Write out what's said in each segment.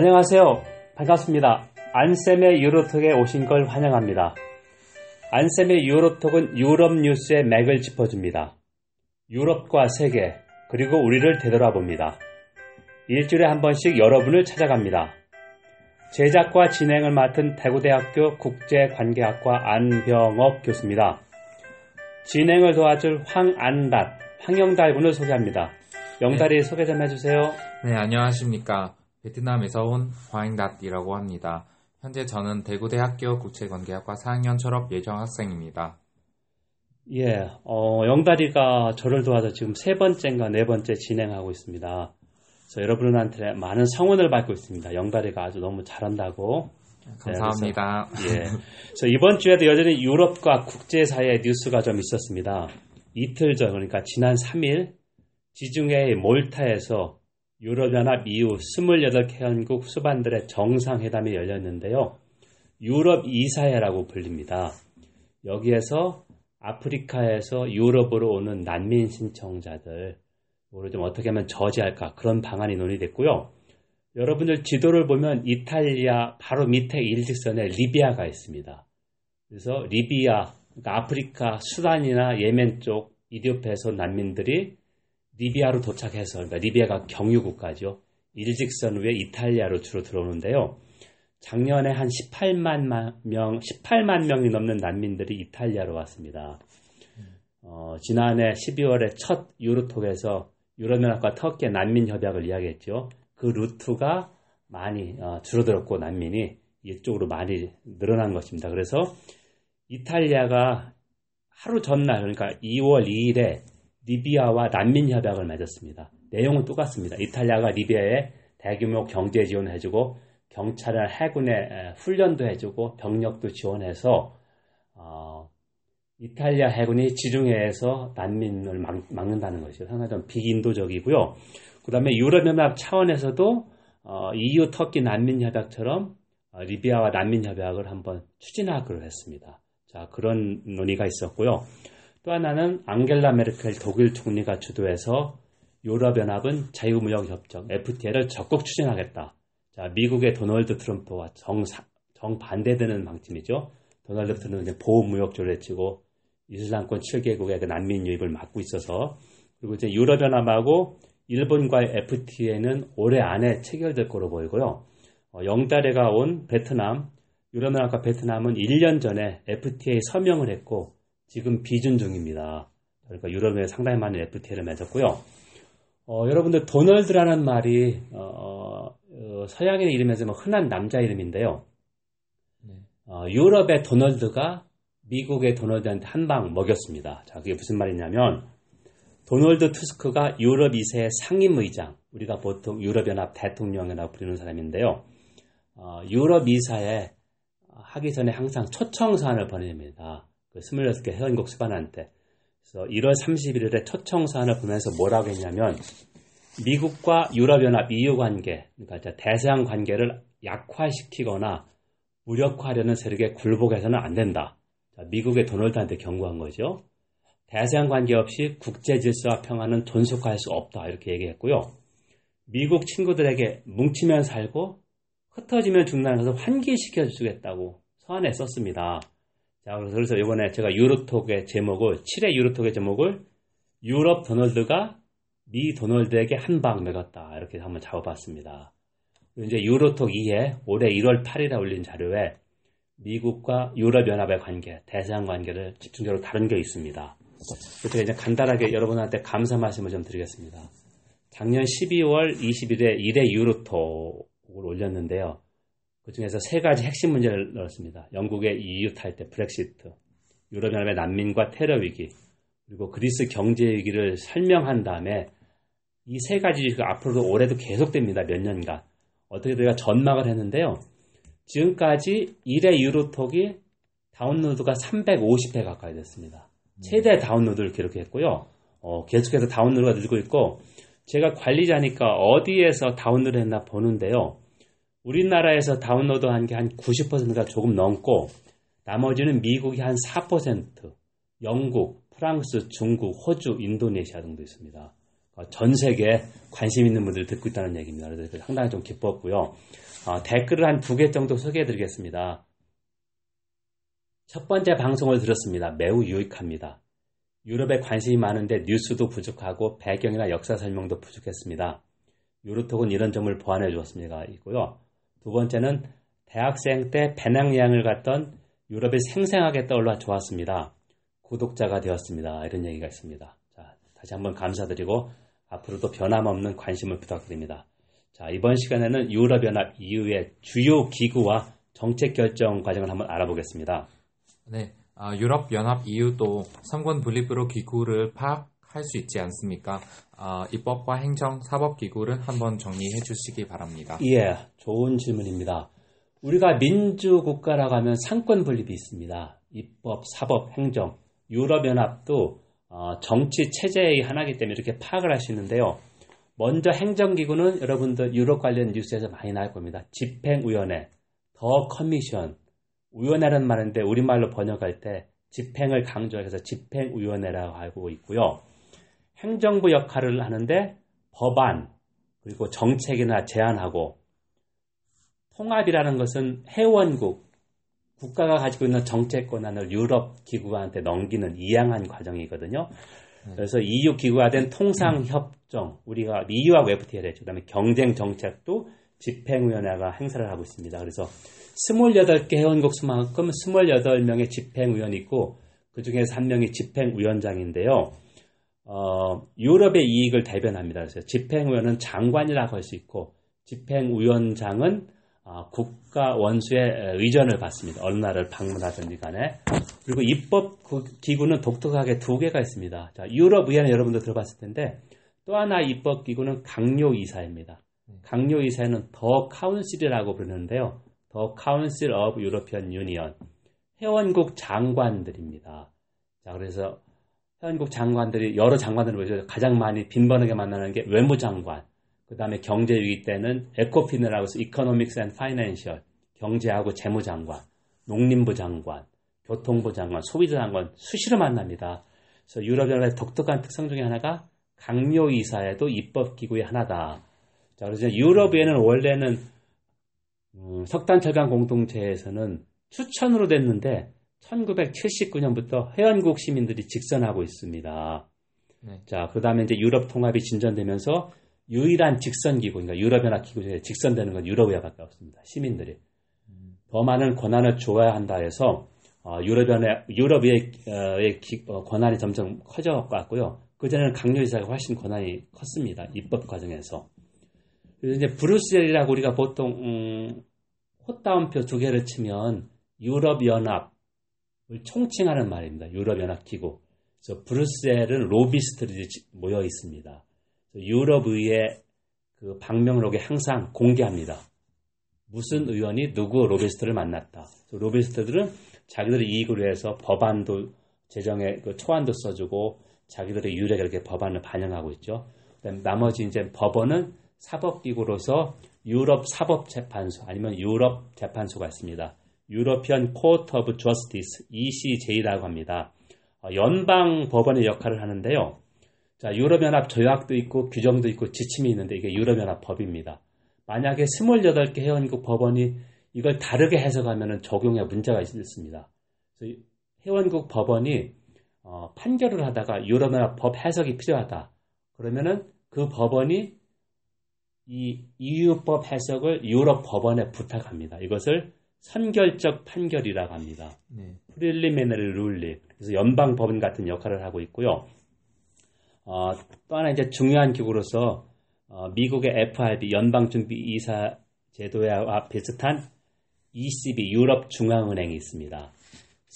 안녕하세요. 반갑습니다. 안쌤의 유로톡에 오신 걸 환영합니다. 안쌤의 유로톡은 유럽 뉴스의 맥을 짚어줍니다. 유럽과 세계, 그리고 우리를 되돌아 봅니다. 일주일에 한 번씩 여러분을 찾아갑니다. 제작과 진행을 맡은 대구대학교 국제관계학과 안병업 교수입니다. 진행을 도와줄 황안đạt, 황영달 군을 소개합니다. 영달이 소개 좀 해주세요. 네, 안녕하십니까. 베트남에서 온 황잉닷이라고 합니다. 현재 저는 대구대학교 국제관계학과 4학년 졸업 예정 학생입니다. 예, 어, 영다리가 저를 도와서 지금 세 번째인가 네 번째 진행하고 있습니다. 그래서 여러분한테 많은 성원을 받고 있습니다. 영다리가 아주 너무 잘한다고. 감사합니다. 네, 그래서, 예. 그래서 이번 주에도 여전히 유럽과 국제사회 뉴스가 좀 있었습니다. 이틀 전, 그러니까 지난 3일, 지중해 몰타에서 유럽연합 EU 28개헌국 수반들의 정상회담이 열렸는데요. 유럽 이사회라고 불립니다. 여기에서 아프리카에서 유럽으로 오는 난민 신청자들, 이거를 좀 어떻게 하면 저지할까 그런 방안이 논의됐고요. 여러분들 지도를 보면 이탈리아 바로 밑에 일직선에 리비아가 있습니다. 그래서 리비아, 그러니까 아프리카, 수단이나 예멘 쪽 이디오피아에서 난민들이 리비아로 도착해서 리비아가 경유 국가죠. 일직선 위에 이탈리아로 주로 들어오는데요. 작년에 한 18만 명, 18만 명이 넘는 난민들이 이탈리아로 왔습니다. 어, 지난해 12월에 첫 유로톡에서 유럽연합과 터키의 난민 협약을 이야기했죠. 그 루트가 많이 어, 줄어들었고 난민이 이쪽으로 많이 늘어난 것입니다. 그래서 이탈리아가 하루 전날 그러니까 2월 2일에 리비아와 난민 협약을 맺었습니다. 내용은 똑같습니다. 이탈리아가 리비아에 대규모 경제 지원을 해주고 경찰이나 해군의 훈련도 해주고 병력도 지원해서 어, 이탈리아 해군이 지중해에서 난민을 막, 는다는 것이죠. 상당히 좀 비인도적이고요. 그 다음에 유럽연합 차원에서도 어, EU 터키 난민 협약처럼 어, 리비아와 난민 협약을 한번 추진하기로 했습니다. 자 그런 논의가 있었고요. 또 하나는 앙겔라 메르켈 독일 총리가 주도해서 유럽연합은 자유무역협정 FTA를 적극 추진하겠다. 자, 미국의 도널드 트럼프와 정, 정반대되는 방침이죠. 도널드 트럼프는 보호무역조를 해치고 이슬람권 7개국의 그 난민 유입을 막고 있어서 그리고 이제 유럽연합하고 일본과의 FTA는 올해 안에 체결될 거로 보이고요. 어, 영달에가 온 베트남, 유럽연합과 베트남은 1년 전에 FTA 서명을 했고 지금 비준 중입니다. 그러니까 유럽에 상당히 많은 FTA를 맺었고요. 어, 여러분들 도널드라는 말이 어, 어, 서양인의 이름에서 뭐 흔한 남자 이름인데요. 네. 어, 유럽의 도널드가 미국의 도널드한테 한 방 먹였습니다. 자, 그게 무슨 말이냐면 도널드 투스크가 유럽 2세 상임의장, 우리가 보통 유럽연합 대통령이라고 부르는 사람인데요. 어, 유럽 2사에 하기 전에 항상 초청사안을 보냅니다. 그 26개 회원국 수반한테. 그래서 1월 31일에 초청사안을 보면서 뭐라고 했냐면 미국과 유럽연합 EU 관계, 그러니까 대서양 관계를 약화시키거나 무력화하려는 세력에 굴복해서는 안 된다. 미국의 도널드한테 경고한 거죠. 대서양 관계 없이 국제 질서와 평화는 존속할 수 없다. 이렇게 얘기했고요. 미국 친구들에게 뭉치면 살고 흩어지면 것을 환기시켜 주겠다고 서한에 썼습니다. 자, 그래서 이번에 제가 유로톡의 제목을, 7회 유로톡의 제목을 유럽 도널드가 미 도널드에게 한 방 먹었다. 이렇게 한번 잡아봤습니다. 이제 유로톡 2회 올해 1월 8일에 올린 자료에 미국과 유럽연합의 관계, 대서양 관계를 집중적으로 다룬 게 있습니다. 그래서 이제 간단하게 여러분한테 감사 말씀을 좀 드리겠습니다. 작년 12월 20일에 1회 유로톡을 올렸는데요. 그 중에서 세 가지 핵심 문제를 넣었습니다. 영국의 EU 탈때 브렉시트, 유럽연합의 난민과 테러 위기, 그리고 그리스 경제 위기를 설명한 다음에 이 세 가지 앞으로도 올해도 계속됩니다. 몇 년간. 어떻게 제가 전망을 했는데요. 지금까지 1회 유로톡이 다운로드가 350회 가까이 됐습니다. 최대 다운로드를 기록했고요. 어, 계속해서 다운로드가 늘고 있고 제가 관리자니까 어디에서 다운로드 했나 보는데요. 우리나라에서 다운로드한 게 한 90%가 조금 넘고 나머지는 미국이 한 4%, 영국, 프랑스, 중국, 호주, 인도네시아 등도 있습니다. 어, 전 세계에 관심 있는 분들 듣고 있다는 얘기입니다. 그래서 상당히 좀 기뻤고요. 어, 댓글을 한 두 개 정도 소개해 드리겠습니다. 첫 번째 방송을 들었습니다. 매우 유익합니다. 유럽에 관심이 많은데 뉴스도 부족하고 배경이나 역사 설명도 부족했습니다. 유로톡은 이런 점을 보완해 주었습니다. 있고요. 두 번째는 대학생 때 배낭여행을 갔던 유럽이 생생하게 떠올라 좋았습니다. 구독자가 되었습니다. 이런 얘기가 있습니다. 자, 다시 한번 감사드리고 앞으로도 변함없는 관심을 부탁드립니다. 자, 이번 시간에는 유럽연합 EU의 주요 기구와 정책 결정 과정을 한번 알아보겠습니다. 네, 아, 유럽연합 EU도 삼권 분립으로 기구를 파악 할 수 있지 않습니까? 아, 입법과 행정, 사법기구를 한번 정리해 주시기 바랍니다. 예, 좋은 질문입니다. 우리가 민주국가라고 하면 상권 분립이 있습니다. 입법, 사법, 행정. 유럽연합도 어, 정치 체제의 하나이기 때문에 이렇게 파악을 있는데요. 먼저 행정기구는 여러분들 유럽 관련 뉴스에서 많이 나올 겁니다. 집행위원회, 더 커미션, 위원회라는 말인데 우리말로 번역할 때 집행을 강조해서 집행위원회라고 하고 있고요. 행정부 역할을 하는데 법안, 그리고 정책이나 제안하고 통합이라는 것은 회원국, 국가가 가지고 있는 정책 권한을 유럽 기구한테 넘기는 이양한 과정이거든요. 그래서 EU 기구가 된 통상협정, 우리가 EU하고 FTA를 했죠. 그 다음에 경쟁정책도 집행위원회가 행사를 하고 있습니다. 그래서 28개 회원국 수만큼 28명의 집행위원이 있고 그 중에서 한 명이 집행위원장인데요. 어, 유럽의 이익을 대변합니다. 그래서 집행위원은 장관이라고 할 수 있고 집행위원장은 어, 국가 원수의 의전을 받습니다. 어느 나라를 방문하든지 간에. 그리고 입법 기구는 독특하게 두 개가 있습니다. 자, 유럽 의회는 여러분도 들어봤을 텐데 또 하나 입법 기구는 각료 이사회입니다. 각료 이사회는 the Council이라고 부르는데요. the Council of European Union 회원국 장관들입니다. 자, 그래서 회원국 장관들이 여러 장관들을 보죠. 가장 많이 빈번하게 만나는 게 외무장관, 그 다음에 경제위기 때는 ECOFIN이라고 해서 Economics and Financial, 경제하고 재무장관, 농림부 장관, 교통부 장관, 소비자 장관 수시로 만납니다. 그래서 유럽연합의 독특한 특성 중에 하나가 각료 이사회도 입법기구의 하나다. 자, 그래서 유럽에는 원래는 음, 석탄철강 공동체에서는 추천으로 됐는데 1979년부터 회원국 시민들이 직선하고 있습니다. 네. 자, 그 다음에 이제 유럽 통합이 진전되면서 유일한 직선 기구, 그러니까 유럽연합 기구 중에 직선되는 건 유럽의회밖에 없습니다. 시민들이. 더 많은 권한을 줘야 한다 해서 어, 유럽연합, 유럽의 어, 권한이 점점 커져갔고요. 그 전에는 강요이사가 훨씬 권한이 컸습니다. 입법 과정에서. 그래서 이제 브루셀이라고 우리가 보통 음, 콧다운표 두 개를 치면 유럽연합을 총칭하는 말입니다. 유럽연합 기구. 그래서 브루셀은 로비스트들이 모여 있습니다. 유럽의회 그 방명록에 항상 공개합니다. 무슨 의원이 누구 로비스트를 만났다. 로비스트들은 자기들의 이익을 위해서 법안도 재정에 그 초안도 써주고 자기들에 유리하게 이렇게 법안을 반영하고 있죠. 나머지 이제 법원은 사법기구로서 유럽 사법재판소 아니면 유럽 재판소가 있습니다. European Court of Justice ECJ라고 합니다. 어, 연방 법원의 역할을 하는데요. 자, 유럽연합 조약도 있고 규정도 있고 지침이 있는데 이게 유럽연합 법입니다. 만약에 28개 회원국 법원이 이걸 다르게 해석하면 적용에 문제가 있습니다. 회원국 법원이 어, 판결을 하다가 유럽연합 법 해석이 필요하다. 그러면은 그 법원이 이 EU법 해석을 유럽 법원에 부탁합니다. 이것을 선결적 판결이라고 합니다. 네. 프릴리미너리 룰리. 그래서 연방 법원 같은 역할을 하고 있고요. 어, 또 하나 이제 중요한 기구로서 어, 미국의 FRB 연방준비이사 제도와 비슷한 ECB 유럽 중앙은행이 있습니다.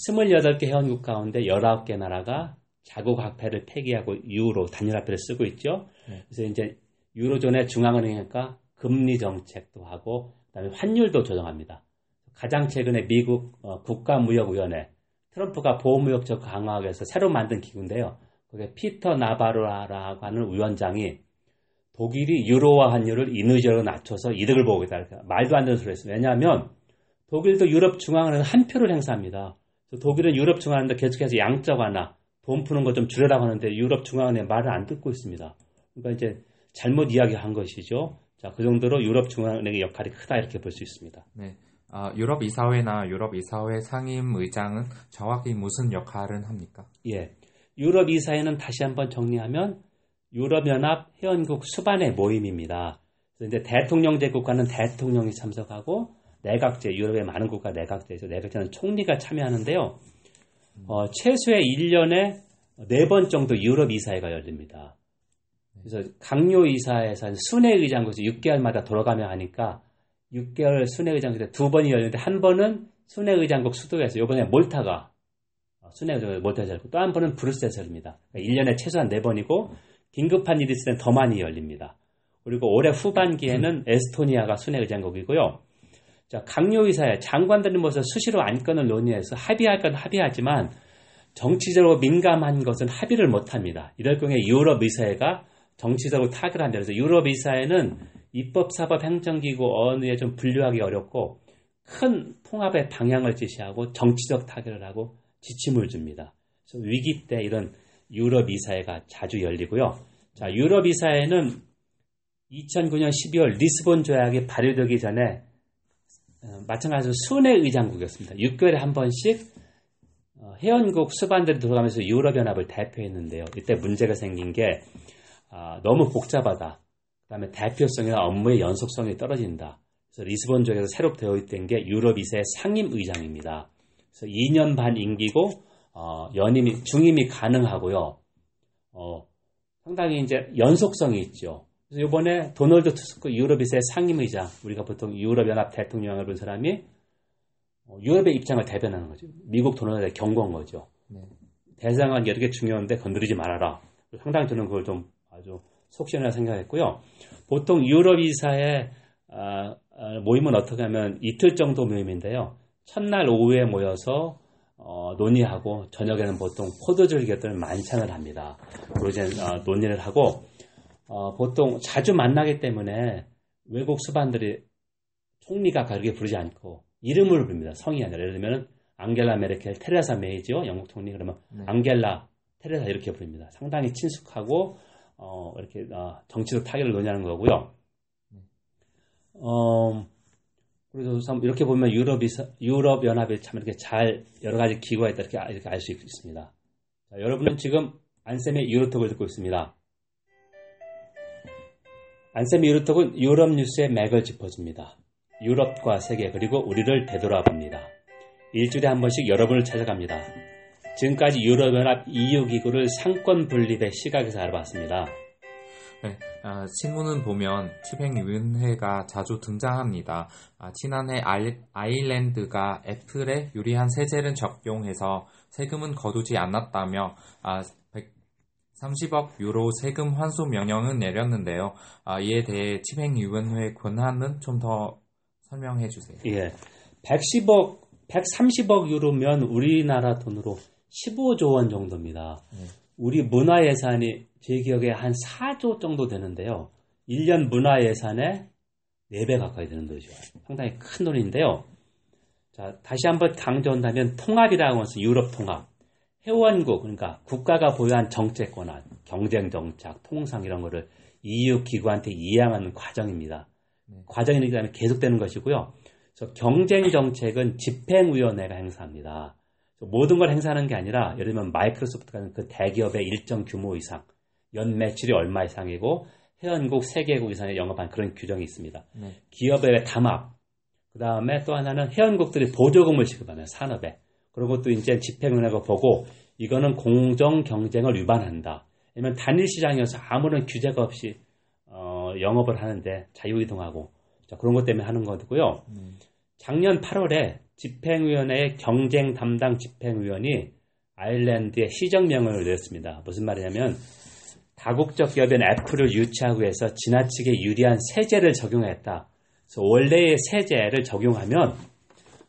28개 회원국 가운데 19개 나라가 자국 화폐를 폐기하고 유로 단일 화폐를 쓰고 있죠. 네. 그래서 이제 유로존의 중앙은행이니까 금리 정책도 하고 그다음에 환율도 조정합니다. 가장 최근에 미국 어, 국가무역위원회 트럼프가 보호무역적 강화하기 위해서 새로 만든 기구인데요. 그게 피터 나바로라고 하는 위원장이 독일이 유로화 환율을 인위적으로 낮춰서 이득을 보고 있다. 이렇게 말도 안 되는 소리 했어요. 왜냐하면 독일도 유럽 중앙은행 한 표를 행사합니다. 독일은 유럽 중앙은행 계속해서 양적 완화, 돈 푸는 거 좀 줄여라고 하는데 유럽 중앙은행 말을 안 듣고 있습니다. 그러니까 이제 잘못 이야기한 것이죠. 자, 그 정도로 유럽 중앙은행의 역할이 크다 이렇게 볼 수 있습니다. 네. 아, 유럽 이사회나 유럽 이사회 상임 의장은 정확히 무슨 역할을 합니까? 예. 유럽 이사회는 다시 한번 정리하면 유럽 연합 회원국 수반의 모임입니다. 그래서 이제 대통령제 국가는 대통령이 참석하고 내각제, 유럽의 많은 국가 내각제에서 내각제는 총리가 참여하는데요. 어, 최소의 1년에 4번 정도 유럽 이사회가 열립니다. 그래서 강요 이사에서 순회 의장국에서 6개월마다 돌아가며 하니까 6개월 순회 의장국에 두 번이 열리는데 한 번은 순회 의장국 수도에서 이번에 몰타가 어, 순회 의장국 몰타에서 열고 또 한 번은 브루셀에서 열립니다. 그러니까 1년에 최소한 4번이고 긴급한 일이 있을 땐 더 많이 열립니다. 그리고 올해 후반기에는 에스토니아가 순회 의장국이고요. 자, 강요의사회 장관들이 모여서 수시로 안건을 논의해서 합의할 건 합의하지만 정치적으로 민감한 것은 합의를 못합니다. 이럴 경우에 유럽 의사회가 정치적으로 타결 한다. 그래서 유럽 의사회는 입법, 사법, 행정기구 어느에 좀 분류하기 어렵고 큰 통합의 방향을 제시하고 정치적 타결을 하고 지침을 줍니다. 그래서 위기 때 이런 유럽 이사회가 자주 열리고요. 자, 유럽 이사회는 2009년 12월 리스본 조약이 발효되기 전에 어, 마찬가지로 순회 의장국이었습니다. 6개월에 한 번씩 어, 회원국 수반들이 들어가면서 유럽연합을 대표했는데요. 이때 문제가 생긴 게 아, 너무 복잡하다. 그다음에 대표성이나 업무의 연속성이 떨어진다. 그래서 리스본 조약에서 새로 되어 있던 게 유럽 이사회 상임 의장입니다. 그래서 2년 반 임기고 어, 연임이 중임이 가능하고요. 어, 상당히 이제 연속성이 있죠. 그래서 이번에 도널드 투스크 유럽 이사의 상임 의장, 우리가 보통 유럽 연합 대통령을 본 사람이 어, 유럽의 입장을 대변하는 거죠. 미국 도널드의 경고한 거죠. 네. 대상은 여러 개 중요한데 건드리지 말아라. 상당히 저는 그걸 좀 아주 속 시원하게 생각했고요. 보통 유럽 이사의 아, 아, 모임은 어떻게 하면 이틀 정도 모임인데요. 첫날 오후에 모여서 어, 논의하고 저녁에는 보통 포도주를 곁들 만찬을 합니다. 그리고 이제 어, 논의를 하고 어, 보통 자주 만나기 때문에 외국 수반들이 총리가 그렇게 부르지 않고 이름을 부릅니다. 성이 아니라 예를 들면 앙겔라 메르켈, 테레사 메이죠. 영국 총리 그러면 네. 앙겔라, 테레사 이렇게 부릅니다. 상당히 친숙하고 어, 이렇게 어, 정치적 타결을 논의하는 거고요. 어, 그래서 참 이렇게 보면 유럽이 유럽 연합이 참 이렇게 잘 여러 가지 기구가 있다 이렇게, 이렇게 알 수 있습니다. 자, 여러분은 지금 안쌤의 유로톡을 듣고 있습니다. 안쌤의 유로톡은 유럽 뉴스의 맥을 짚어줍니다. 유럽과 세계 그리고 우리를 되돌아 봅니다. 일주일에 한 번씩 여러분을 찾아갑니다. 지금까지 유럽연합 EU 기구를 상권 분립의 시각에서 알아봤습니다. 네, 아, 신문은 보면 집행위원회가 자주 등장합니다. 아, 지난해 아일, 아일랜드가 애플에 유리한 세제를 적용해서 세금은 거두지 않았다며 아, 130억 유로 세금 환수 명령을 내렸는데요. 아, 이에 대해 집행위원회 권한은 좀 더 설명해 주세요. 예. 110억, 130억 유로면 우리나라 돈으로 15조 원 정도입니다. 네. 우리 문화 예산이 제 기억에 한 4조 정도 되는데요. 1년 문화 예산의 4배 가까이 되는 거죠. 상당히 큰 돈인데요. 자, 다시 한번 강조한다면 통합이라고 해서 유럽 통합. 회원국, 그러니까 국가가 보유한 정책 권한, 경쟁 정책, 통상 이런 거를 EU 기구한테 이양하는 과정입니다. 네. 과정이기 때문에 계속되는 것이고요. 그래서 경쟁 정책은 집행위원회가 행사합니다. 모든 걸 행사하는 게 아니라 예를 들면 마이크로소프트 같은 그 대기업의 일정 규모 이상, 연 매출이 얼마 이상이고 회원국 3개국 이상에 영업한 그런 규정이 있습니다. 네. 기업의 담합, 그 다음에 또 하나는 회원국들이 보조금을 지급하면 산업에. 그리고 또 이제 집행위원회가 보고 이거는 공정 경쟁을 위반한다. 아니면 단일 시장이어서 아무런 규제가 없이 어, 영업을 하는데 자유이동하고 자, 그런 것 때문에 하는 거고요. 음, 작년 8월에 집행위원회의 경쟁 담당 집행위원이 아일랜드에 시정명을 내렸습니다. 무슨 말이냐면 다국적 기업인 애플을 유치하고 해서 지나치게 유리한 세제를 적용했다. 그래서 원래의 세제를 적용하면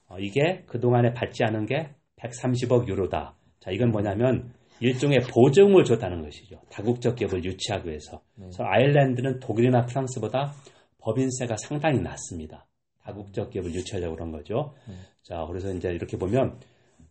어, 이게 그동안에 받지 않은 게 130억 유로다. 자, 이건 뭐냐면 일종의 보증을 줬다는 것이죠. 다국적 기업을 유치하기 위해서. 그래서 아일랜드는 독일이나 프랑스보다 법인세가 상당히 낮습니다. 다국적 기업을 유치하려고 그런 거죠. 자, 그래서 이제 이렇게 보면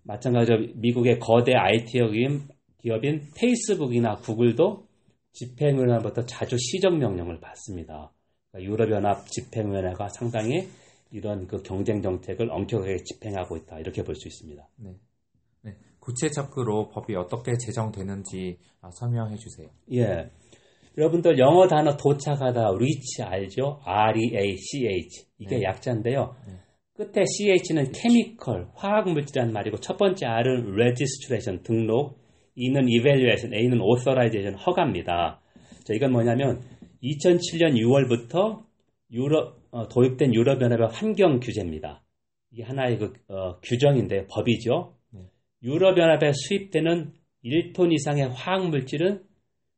마찬가지로 미국의 거대 IT 기업인, 기업인 페이스북이나 구글도 집행위원회부터 자주 시정 명령을 받습니다. 그러니까 유럽연합 집행위원회가 상당히 이런 그 경쟁 정책을 엄격하게 집행하고 있다 이렇게 볼 수 있습니다. 네. 네. 구체적으로 법이 어떻게 제정되는지 아, 설명해 주세요. 예. 여러분들 영어 단어 도착하다 reach 알죠? R-E-A-C-H 이게 네. 약자인데요. 네. 끝에 CH는 chemical 화학 물질이라는 말이고 첫 번째 R은 registration 등록, E는 evaluation, A는 authorization 허가입니다. 자, 이건 뭐냐면 2007년 6월부터 유럽 어, 도입된 유럽연합의 환경 규제입니다. 이게 하나의 그 어, 규정인데 법이죠. 네. 유럽연합에 수입되는 1톤 이상의 화학 물질은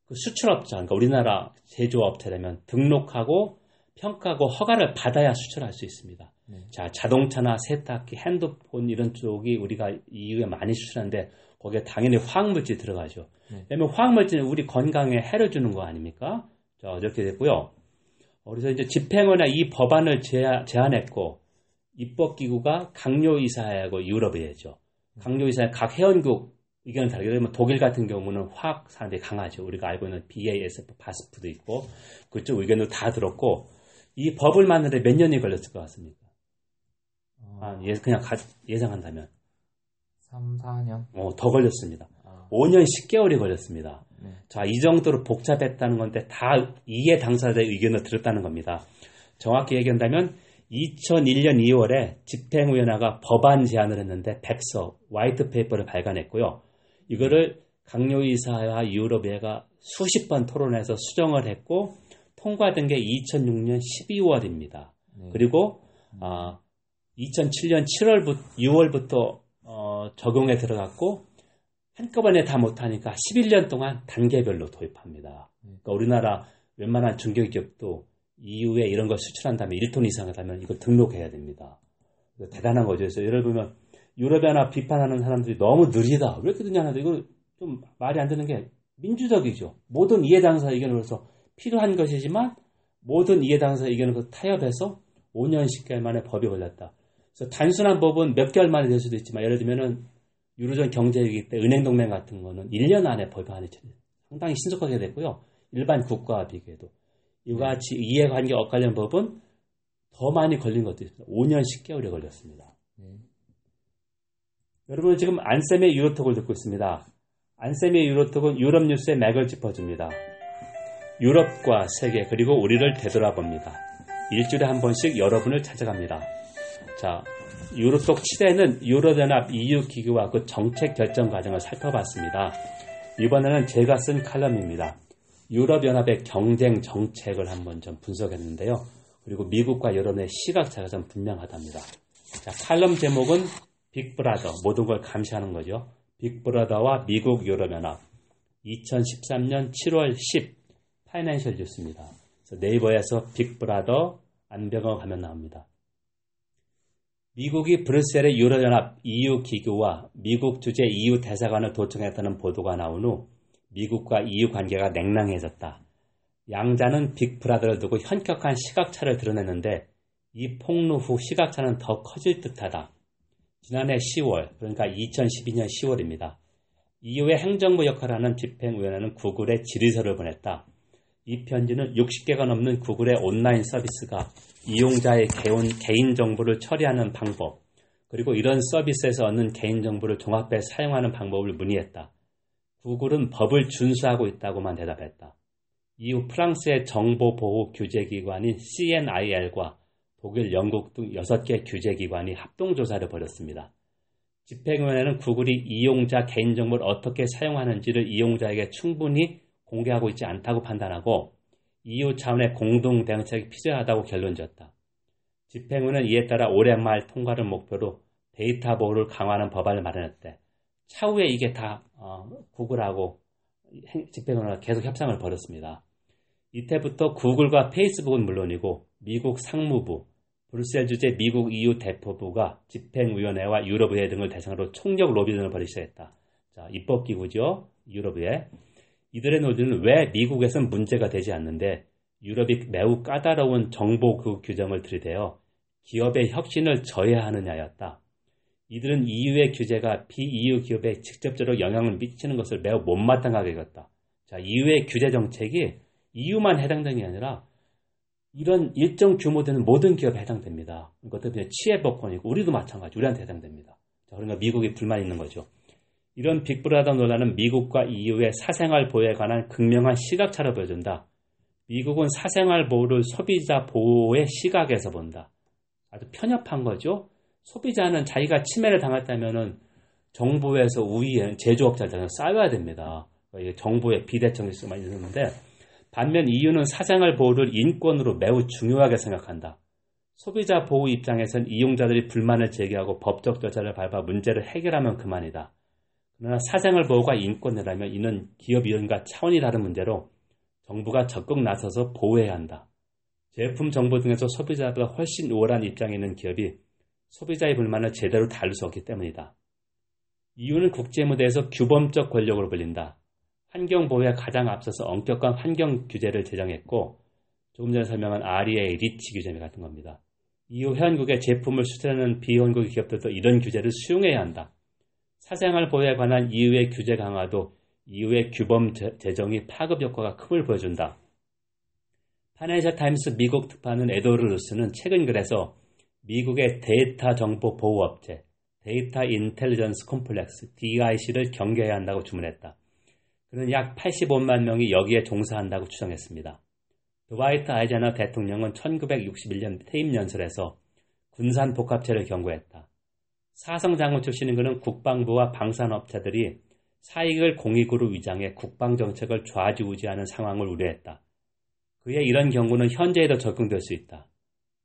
그 수출업자, 그러니까 우리나라 제조업체라면 등록하고 평가하고 허가를 받아야 수출할 수 있습니다. 네. 자, 자동차나 세탁기, 핸드폰 이런 쪽이 우리가 EU에 많이 수출하는데 거기에 당연히 화학물질이 들어가죠. 네. 왜냐면 화학물질은 우리 건강에 해를 주는 거 아닙니까? 자, 이렇게 됐고요. 어, 그래서 이제 집행원회 이 법안을 제안, 제안했고 입법기구가 강요이사회하고 유럽의회죠. 강요이사회 각 회원국 의견을 다르게 되면 독일 같은 경우는 화학 사람들이 강하죠. 우리가 알고 있는 BASF, 바스프도 있고 그쪽 의견도 다 들었고 이 법을 만드는데 몇 년이 걸렸을 것 같습니까? 어, 아, 예, 그냥 가- 예상한다면 3, 4년. 어, 더 걸렸습니다. 아, 5년 10개월이 걸렸습니다. 네. 자, 이 정도로 복잡했다는 건데 다 이해 당사자의 의견을 들었다는 겁니다. 정확히 얘기한다면 2001년 2월에 집행위원회가 법안 제안을 했는데 백서, white paper를 발간했고요. 이거를 각료이사회와 유럽의회가 수십 번 토론해서 수정을 했고 통과된 게 2006년 12월입니다. 네. 그리고 아, 2007년 7월부터 6월부터 어, 적용에 들어갔고 한꺼번에 다 못하니까 11년 동안 단계별로 도입합니다. 그러니까 우리나라 웬만한 중견기업도 EU에 이런 걸 수출한다면 1톤 이상 하다면 이걸 등록해야 됩니다. 대단한 거죠. 그래서 예를 들면 유럽연합 비판하는 사람들이 너무 느리다. 왜 이렇게 느냐는데 이거 좀 말이 안 되는 게 민주적이죠. 모든 이해당사 의견으로서 필요한 것이지만 모든 이해당사 의견을 타협해서 5년 10개월 만에 법이 걸렸다. 그래서 단순한 법은 몇 개월 만에 될 수도 있지만 예를 들면은 유로존 경제위기 때 은행동맹 같은 거는 1년 안에 법안이 상당히 신속하게 됐고요. 일반 국가와 비교해도. 이와 같이 이해관계 엇갈린 법은 더 많이 걸린 것도 있습니다. 5년 10개월이 걸렸습니다. 네. 여러분 지금 안쌤의 유로톡을 듣고 있습니다. 안쌤의 유로톡은 유럽 뉴스의 맥을 짚어줍니다. 유럽과 세계 그리고 우리를 되돌아봅니다. 일주일에 한 번씩 여러분을 찾아갑니다. 자, 유로톡 7회는 유로연합 EU 기구와 그 정책 결정 과정을 살펴봤습니다. 이번에는 제가 쓴 칼럼입니다. 유럽연합의 경쟁 정책을 한번 좀 분석했는데요. 그리고 미국과 여론의 시각차가 좀 분명하답니다. 자, 칼럼 제목은 빅브라더, 모든 걸 감시하는 거죠. 빅브라더와 미국 유럽연합. 2013년 7월 10 파이낸셜 뉴스입니다. 네이버에서 빅브라더 안병호 가면 나옵니다. 미국이 브뤼셀의 유럽연합 EU 기구와 미국 주재 EU 대사관을 도청했다는 보도가 나온 후 미국과 EU 관계가 냉랭해졌다. 양자는 빅브라더를 두고 현격한 시각차를 드러냈는데 이 폭로 후 시각차는 더 커질 듯하다. 지난해 10월, 그러니까 2012년 10월입니다. EU의 행정부 역할을 하는 집행위원회는 구글에 질의서를 보냈다. 이 편지는 60개가 넘는 구글의 온라인 서비스가 이용자의 개인, 개인 정보를 처리하는 방법, 그리고 이런 서비스에서 얻는 개인정보를 종합해 사용하는 방법을 문의했다. 구글은 법을 준수하고 있다고만 대답했다. 이후 프랑스의 정보보호 규제기관인 CNIL과 독일, 영국 등 6개 규제기관이 합동조사를 벌였습니다. 집행위원회는 구글이 이용자 개인정보를 어떻게 사용하는지를 이용자에게 충분히 공개하고 있지 않다고 판단하고 EU 차원의 공동 대응책이 필요하다고 결론 지었다. 집행위는 이에 따라 올해 말 통과를 목표로 데이터 보호를 강화하는 법안을 마련했대. 차후에 이게 다 어, 구글하고 집행위원회가 계속 협상을 벌였습니다. 이때부터 구글과 페이스북은 물론이고 미국 상무부, 브뤼셀 주재 미국 EU 대표부가 집행위원회와 유럽의회 등을 대상으로 총력 로비 등을 벌이기 시작했다. 자, 입법기구죠. 유럽의회. 이들의 노조는 왜 미국에선 문제가 되지 않는데 유럽이 매우 까다로운 정보 그 규정을 들이대어 기업의 혁신을 저해하느냐였다. 이들은 EU의 규제가 비-EU 기업에 직접적으로 영향을 미치는 것을 매우 못마땅하게 여겼다. 자, 이후의 규제 정책이 EU만 해당되는 게 아니라 이런 일정 규모 되는 모든 기업에 해당됩니다. 이것도 그냥 치해법권이고 우리도 마찬가지 우리한테 해당됩니다. 자, 그러니까 미국이 불만 있는 거죠. 이런 빅브라더 논란은 미국과 EU의 사생활 보호에 관한 극명한 시각차를 보여준다. 미국은 사생활 보호를 소비자 보호의 시각에서 본다. 아주 편협한 거죠. 소비자는 자기가 침해를 당했다면은 정부에서 우위에 제조업자들은 쌓여야 됩니다. 정부의 비대칭이 많이 있는데 반면 EU는 사생활 보호를 인권으로 매우 중요하게 생각한다. 소비자 보호 입장에선 이용자들이 불만을 제기하고 법적 절차를 밟아 문제를 해결하면 그만이다. 그러나 사생활 보호가 인권이라면 이는 기업 이용과 차원이 다른 문제로 정부가 적극 나서서 보호해야 한다. 제품 정보 등에서 소비자보다 훨씬 우월한 입장에 있는 기업이 소비자의 불만을 제대로 다룰 수 없기 때문이다. EU는 국제무대에서 규범적 권력으로 불린다. 환경 보호에 가장 앞서서 엄격한 환경 규제를 제정했고 조금 전에 설명한 REA REACH 규제 같은 겁니다. EU 회원국에 제품을 수출하는 비회원국 기업들도 이런 규제를 수용해야 한다. 사생활 보호에 관한 EU의 규제 강화도 EU의 규범 제정이 파급 효과가 큼을 보여준다. 파이낸셜 타임스 미국 특파원 에드워드 루스는 최근 글에서 미국의 데이터 정보 복합체 data intelligence complex DIC를 경계해야 한다고 주문했다. 그는 약 85만 명이 여기에 종사한다고 추정했습니다. 드와이트 아이젠하워 대통령은 1961년 퇴임 연설에서 군산 복합체를 경고했다. 사성 장군 출신인 그는 국방부와 방산업체들이 사익을 공익으로 위장해 국방 정책을 좌지우지하는 상황을 우려했다. 그의 이런 경고는 현재에도 적용될 수 있다.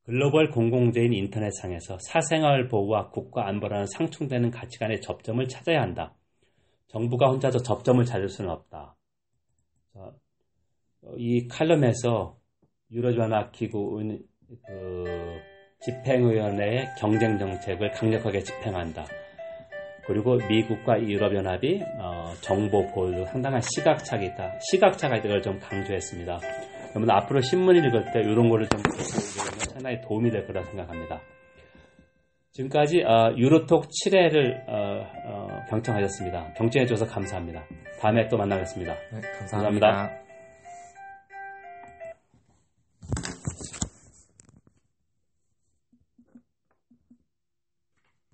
글로벌 공공재인 인터넷상에서 사생활 보호와 국가 안보라는 상충되는 가치관의 접점을 찾아야 한다. 정부가 혼자서 접점을 찾을 수는 없다. 이 칼럼에서 유로존학기구 그 집행위원회의 경쟁 정책을 강력하게 집행한다. 그리고 미국과 유럽연합이 어, 정보 보호도 상당한 시각차가 있다. 시각차가 있다를 좀 강조했습니다. 여러분 앞으로 신문 읽을 때 이런 거를 좀 보시면 상당히 도움이 될 거라 생각합니다. 지금까지 어, 유로톡 7회를 어, 어, 경청하셨습니다. 경청해 주셔서 감사합니다. 다음에 또 만나겠습니다. 네, 감사합니다. 감사합니다.